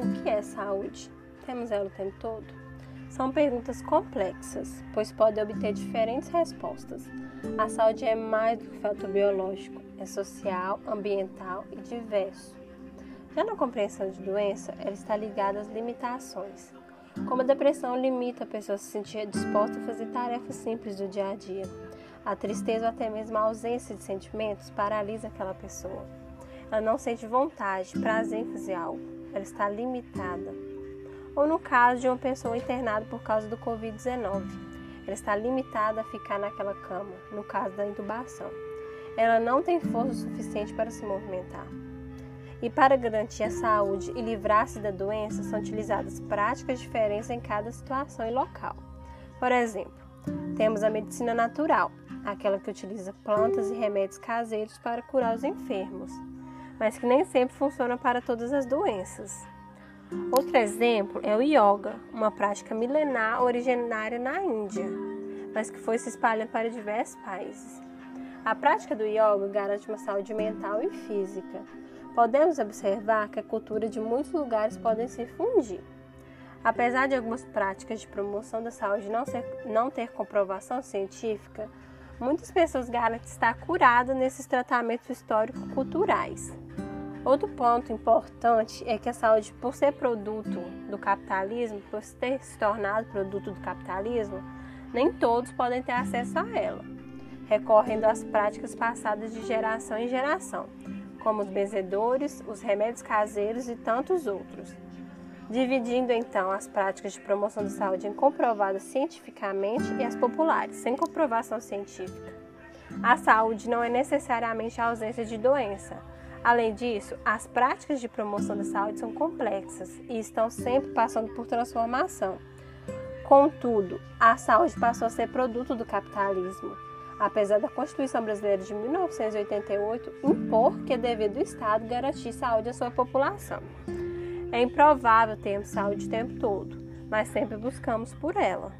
que é saúde? Temos ela o tempo todo? São perguntas complexas, pois podem obter diferentes respostas. A saúde é mais do que fator biológico, é social, ambiental e diverso. Já na compreensão de doença, ela está ligada às limitações. Como a depressão limita a pessoa a se sentir disposta a fazer tarefas simples do dia a dia. A tristeza ou até mesmo a ausência de sentimentos paralisa aquela pessoa. Ela não sente vontade, prazer em fazer algo. Ela está limitada. Ou no caso de uma pessoa internada por causa do Covid-19, ela está limitada a ficar naquela cama, no caso da intubação. Ela não tem força suficiente para se movimentar. E para garantir a saúde e livrar-se da doença, são utilizadas práticas diferentes em cada situação e local. Por exemplo, temos a medicina natural, aquela que utiliza plantas e remédios caseiros para curar os enfermos, mas que nem sempre funciona para todas as doenças. Outro exemplo é o yoga, uma prática milenar originária na Índia, mas que foi se espalhando para diversos países. A prática do yoga garante uma saúde mental e física, podemos observar que a cultura de muitos lugares podem se fundir. Apesar de algumas práticas de promoção da saúde não, ser, não ter comprovação científica, muitas pessoas garantem estar curadas nesses tratamentos histórico-culturais. Outro ponto importante é que a saúde, por ser produto do capitalismo, por ter se tornado produto do capitalismo, nem todos podem ter acesso a ela, recorrendo às práticas passadas de geração em geração, como os benzedores, os remédios caseiros e tantos outros. Dividindo então as práticas de promoção da saúde em comprovadas cientificamente e as populares, sem comprovação científica. A saúde não é necessariamente a ausência de doença. Além disso, as práticas de promoção da saúde são complexas e estão sempre passando por transformação. Contudo, a saúde passou a ser produto do capitalismo apesar da Constituição Brasileira de 1988 impor que é dever do Estado garantir saúde à sua população. É improvável termos saúde o tempo todo, mas sempre buscamos por ela.